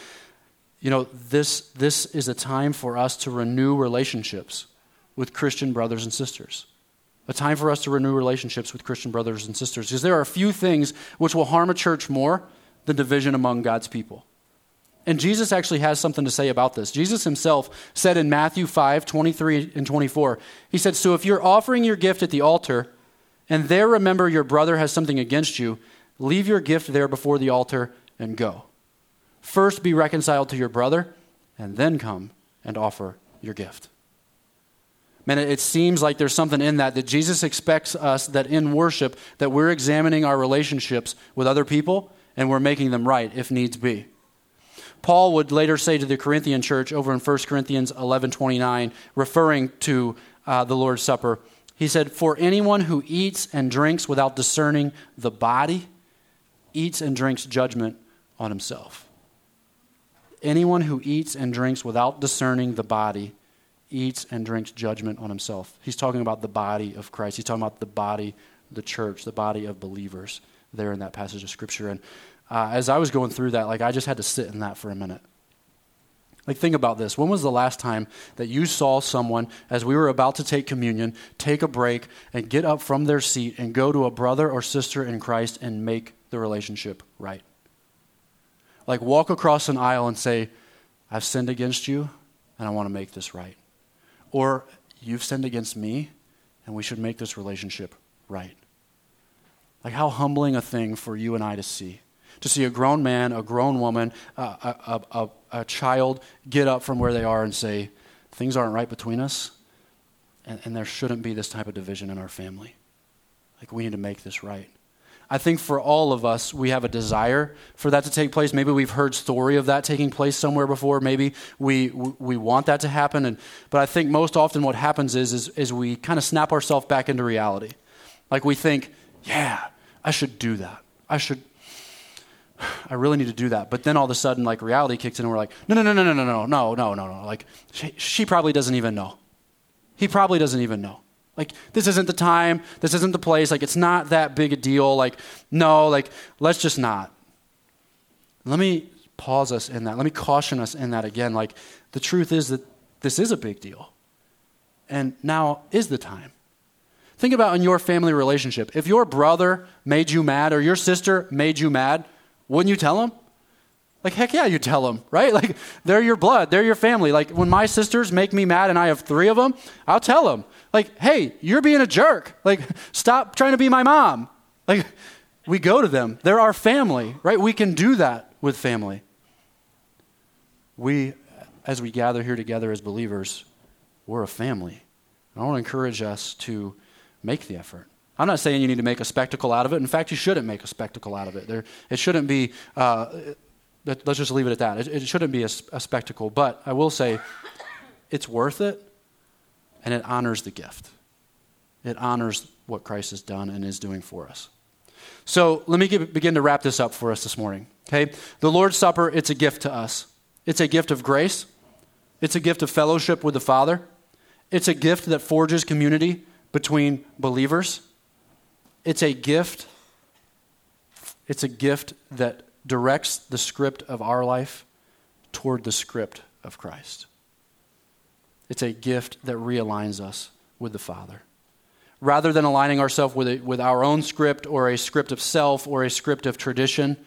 you know, this, this is a time for us to renew relationships with Christian brothers and sisters. A time for us to renew relationships with Christian brothers and sisters. Because there are a few things which will harm a church more than division among God's people. And Jesus actually has something to say about this. Jesus himself said in Matthew 5 23 and 24, He said, So if you're offering your gift at the altar, and there remember your brother has something against you, leave your gift there before the altar and go. First be reconciled to your brother, and then come and offer your gift. Man, it seems like there's something in that that Jesus expects us that in worship that we're examining our relationships with other people and we're making them right if needs be. Paul would later say to the Corinthian church over in 1 Corinthians 11:29 referring to uh, the Lord's Supper, he said, "For anyone who eats and drinks without discerning the body eats and drinks judgment on himself." Anyone who eats and drinks without discerning the body eats and drinks judgment on himself. He's talking about the body of Christ. He's talking about the body, the church, the body of believers there in that passage of Scripture. And uh, as I was going through that, like I just had to sit in that for a minute. Like, think about this. When was the last time that you saw someone, as we were about to take communion, take a break and get up from their seat and go to a brother or sister in Christ and make the relationship right? Like, walk across an aisle and say, I've sinned against you and I want to make this right. Or you've sinned against me, and we should make this relationship right. Like, how humbling a thing for you and I to see. To see a grown man, a grown woman, a, a, a, a, child get up from where they are and say, Things aren't right between us, and, and there shouldn't be this type of division in our family. Like, we need to make this right. I think for all of us, we have a desire for that to take place. Maybe we've heard story of that taking place somewhere before. Maybe we, we want that to happen. And, but I think most often what happens is, is, is we kind of snap ourselves back into reality. Like we think, yeah, I should do that. I should, I really need to do that. But then all of a sudden, like reality kicks in and we're like, no, no, no, no, no, no, no, no, no, no, no. Like she, she probably doesn't even know. He probably doesn't even know. Like, this isn't the time, this isn't the place, like, it's not that big a deal. Like, no, like, let's just not. Let me pause us in that. Let me caution us in that again. Like, the truth is that this is a big deal. And now is the time. Think about in your family relationship. If your brother made you mad or your sister made you mad, wouldn't you tell them? Like, heck yeah, you tell them, right? (laughs) Like, they're your blood, they're your family. Like, when my sisters make me mad and I have three of them, I'll tell them, like, hey, you're being a jerk. Like, stop trying to be my mom. Like, we go to them. They're our family, right? We can do that with family. We, as we gather here together as believers, we're a family. And I want to encourage us to make the effort. I'm not saying you need to make a spectacle out of it. In fact, you shouldn't make a spectacle out of it. There, it shouldn't be. Uh, let's just leave it at that. It, it shouldn't be a, a, spectacle, but I will say it's worth it and it honors the gift. It honors what Christ has done and is doing for us. So let me give, begin to wrap this up for us this morning. Okay? The Lord's Supper, it's a gift to us. It's a gift of grace. It's a gift of fellowship with the Father. It's a gift that forges community between believers. It's a gift. It's a gift that directs the script of our life toward the script of Christ. It's a gift that realigns us with the Father. Rather than aligning ourselves with, with our own script or a script of self or a script of tradition,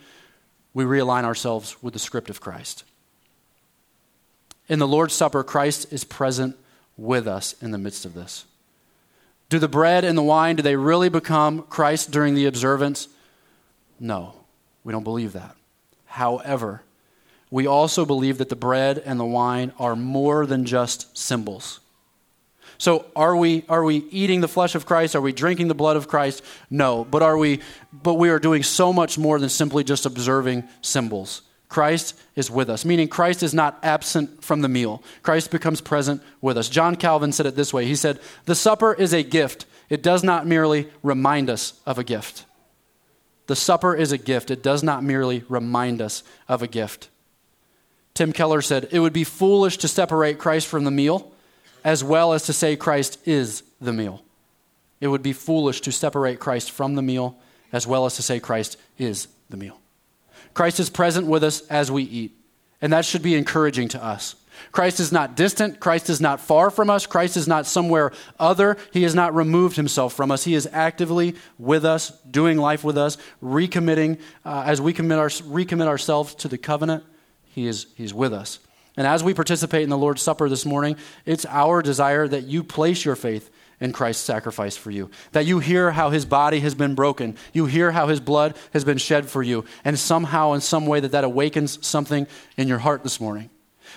we realign ourselves with the script of Christ. In the Lord's Supper, Christ is present with us in the midst of this. Do the bread and the wine, do they really become Christ during the observance? No. We don't believe that. However, we also believe that the bread and the wine are more than just symbols. So are we are we eating the flesh of Christ? Are we drinking the blood of Christ? No, but are we but we are doing so much more than simply just observing symbols. Christ is with us, meaning Christ is not absent from the meal. Christ becomes present with us. John Calvin said it this way. He said, "The supper is a gift. It does not merely remind us of a gift." The supper is a gift, it does not merely remind us of a gift. Tim Keller said, It would be foolish to separate Christ from the meal as well as to say Christ is the meal. It would be foolish to separate Christ from the meal as well as to say Christ is the meal. Christ is present with us as we eat, and that should be encouraging to us. Christ is not distant. Christ is not far from us. Christ is not somewhere other. He has not removed himself from us. He is actively with us, doing life with us, recommitting. Uh, as we commit our, recommit ourselves to the covenant, he is, he's with us. And as we participate in the Lord's Supper this morning, it's our desire that you place your faith in Christ's sacrifice for you. That you hear how his body has been broken. You hear how his blood has been shed for you. And somehow, in some way, that that awakens something in your heart this morning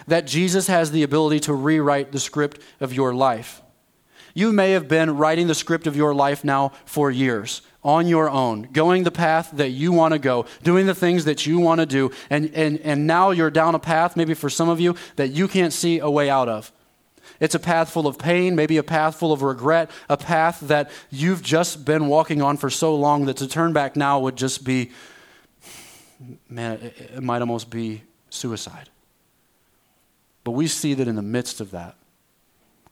that Jesus has the ability to rewrite the script of your life. You may have been writing the script of your life now for years on your own, going the path that you want to go, doing the things that you want to do, and, and, and now you're down a path, maybe for some of you, that you can't see a way out of. It's a path full of pain, maybe a path full of regret, a path that you've just been walking on for so long that to turn back now would just be, man, it, might almost be suicide. But we see that in the midst of that,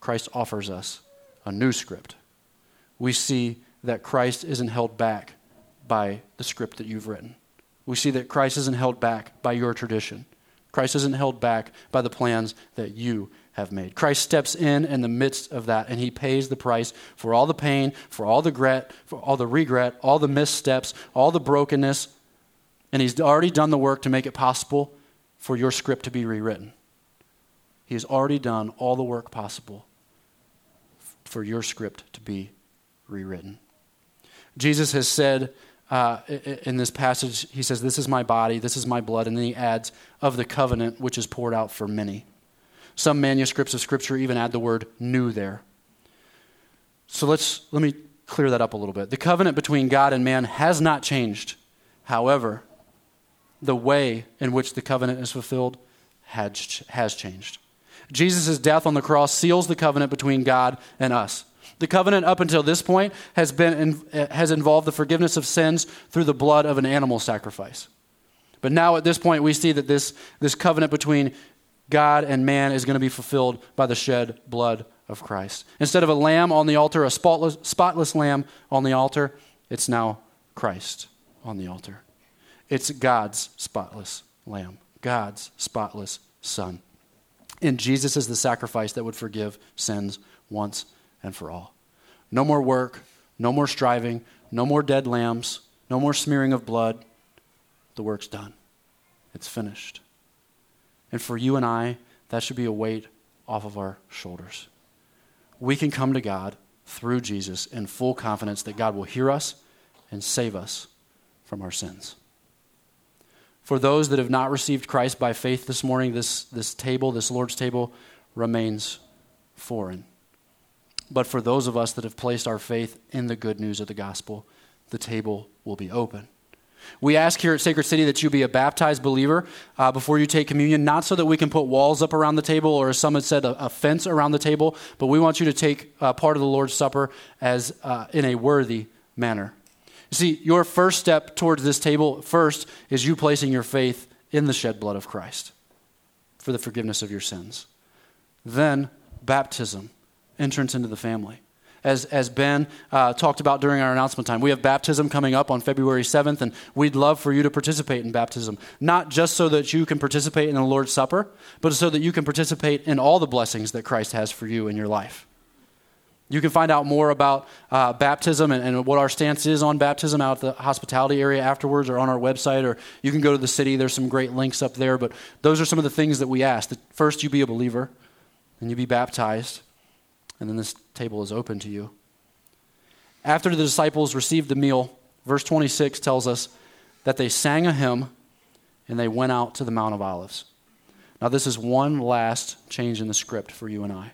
Christ offers us a new script. We see that Christ isn't held back by the script that you've written. We see that Christ isn't held back by your tradition. Christ isn't held back by the plans that you have made. Christ steps in in the midst of that and he pays the price for all the pain, for all the regret, for all the regret, all the missteps, all the brokenness, and he's already done the work to make it possible for your script to be rewritten. He has already done all the work possible for your script to be rewritten. Jesus has said uh, in this passage, he says, This is my body, this is my blood, and then he adds, of the covenant which is poured out for many. Some manuscripts of Scripture even add the word new there. So let's, let me clear that up a little bit. The covenant between God and man has not changed. However, the way in which the covenant is fulfilled has, has changed. Jesus' death on the cross seals the covenant between God and us. The covenant up until this point has, been, has involved the forgiveness of sins through the blood of an animal sacrifice. But now at this point, we see that this, this covenant between God and man is going to be fulfilled by the shed blood of Christ. Instead of a lamb on the altar, a spotless, spotless lamb on the altar, it's now Christ on the altar. It's God's spotless lamb, God's spotless son. And Jesus is the sacrifice that would forgive sins once and for all. No more work, no more striving, no more dead lambs, no more smearing of blood. The work's done. It's finished. And for you and I, that should be a weight off of our shoulders. We can come to God through Jesus in full confidence that God will hear us and save us from our sins. For those that have not received Christ by faith this morning, this, this table, this Lord's table, remains foreign. But for those of us that have placed our faith in the good news of the gospel, the table will be open. We ask here at Sacred City that you be a baptized believer uh, before you take communion, not so that we can put walls up around the table or, as some had said, a, a fence around the table, but we want you to take uh, part of the Lord's Supper as uh, in a worthy manner. You see, your first step towards this table first is you placing your faith in the shed blood of Christ for the forgiveness of your sins. Then, baptism, entrance into the family. As, as Ben uh, talked about during our announcement time, we have baptism coming up on February 7th, and we'd love for you to participate in baptism. Not just so that you can participate in the Lord's Supper, but so that you can participate in all the blessings that Christ has for you in your life. You can find out more about uh, baptism and, and, what our stance is on baptism out at the hospitality area afterwards or on our website, or you can go to the city. There's some great links up there. But those are some of the things that we ask. That first, you be a believer, and you be baptized, and then this table is open to you. After the disciples received the meal, verse 26 tells us that they sang a hymn and they went out to the Mount of Olives. Now, this is one last change in the script for you and I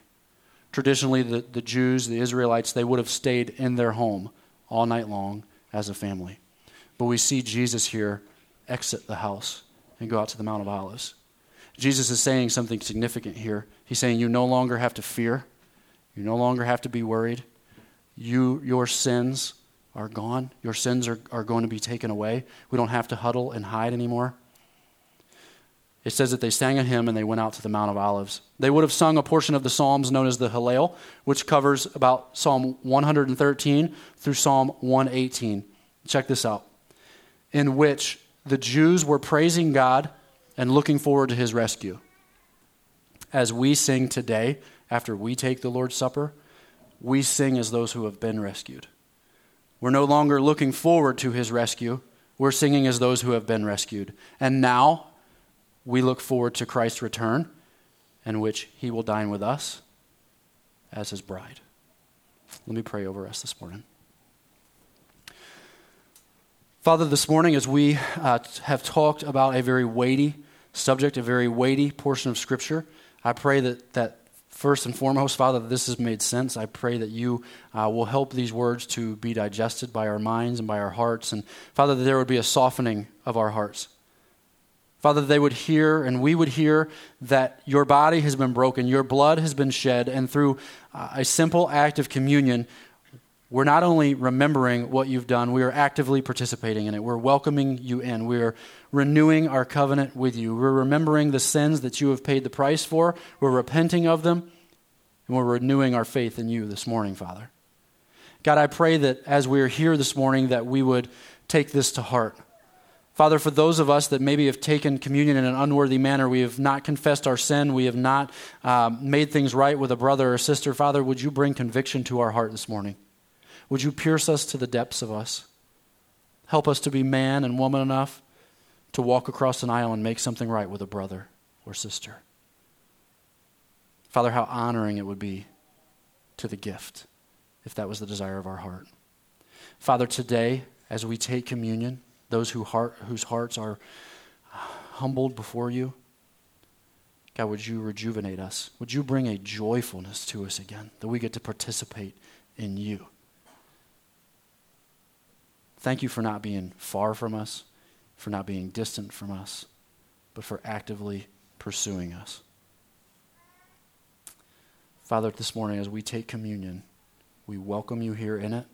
traditionally the, the Jews, the Israelites, they would have stayed in their home all night long as a family. But we see Jesus here exit the house and go out to the Mount of Olives. Jesus is saying something significant here. He's saying, You no longer have to fear, you no longer have to be worried. You, your sins are gone. Your sins are, are going to be taken away. We don't have to huddle and hide anymore it says that they sang a hymn and they went out to the Mount of Olives. They would have sung a portion of the Psalms known as the Hallel, which covers about Psalm 113 through Psalm 118. Check this out. In which the Jews were praising God and looking forward to his rescue. as we sing today, after we take the Lord's Supper, we sing as those who have been rescued. We're no longer looking forward to his rescue. We're singing as those who have been rescued. And now we look forward to Christ's return, in which he will dine with us as his bride. Let me pray over us this morning. Father, this morning, as we uh, have talked about a very weighty subject, a very weighty portion of Scripture, I pray that, that first and foremost, Father, that this has made sense. I pray that you uh, will help these words to be digested by our minds and by our hearts. And Father, that there would be a softening of our hearts. Father, they would hear and we would hear that your body has been broken, your blood has been shed, and through uh, a simple act of communion, we're not only remembering what you've done, we are actively participating in it. We're welcoming you in. We are renewing our covenant with you. We're remembering the sins that you have paid the price for. We're repenting of them, and we're renewing our faith in you this morning, Father. God, I pray that as we are here this morning, that we would take this to heart. Father, for those of us that maybe have taken communion in an unworthy manner, we have not confessed our sin, we have not um, made things right with a brother or sister, Father, would you bring conviction to our heart this morning? Would you pierce us to the depths of us? Help us to be man and woman enough to walk across an aisle and make something right with a brother or sister. Father, how honoring it would be to the gift if that was the desire of our heart. Father, today, as we take communion, those who heart, whose hearts are humbled before you, God, would you rejuvenate us? Would you bring a joyfulness to us again that we get to participate in you? Thank you for not being far from us, for not being distant from us, but for actively pursuing us. Father, this morning as we take communion, we welcome you here in it,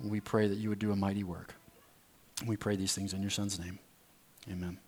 and we pray that you would do a mighty work. We pray these things in your Son's name. Amen.